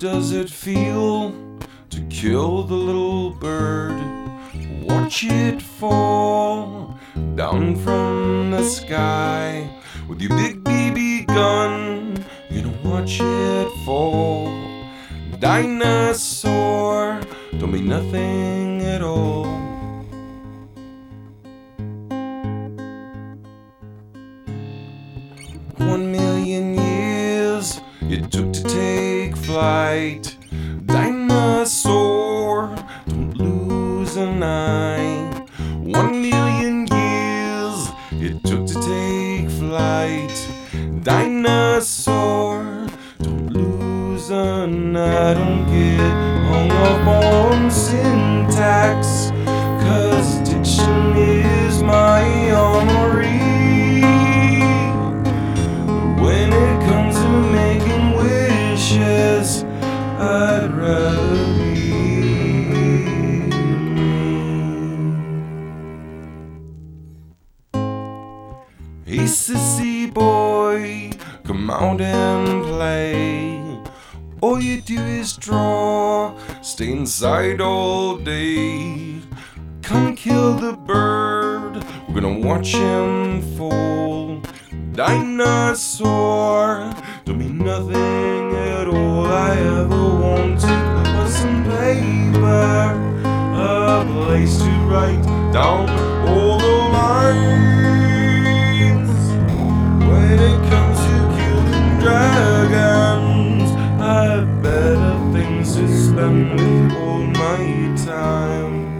does it feel to kill the little bird? Watch it fall down from the sky with your big BB gun. You know, watch it fall. Dinosaur don't mean nothing at all. One million years it took to take flight. Dinosaur, don't lose an eye. One million years it took to take flight. Dinosaur, don't lose an eye. Don't get hung up on I'd rather be me. Hey, sissy boy, come out and play. All you do is draw, stay inside all day. Come kill the bird, we're gonna watch him fall. Dinosaur, don't mean nothing at all. I ever right down all the lines. When it comes to killing dragons, I have better things to spend with all my time.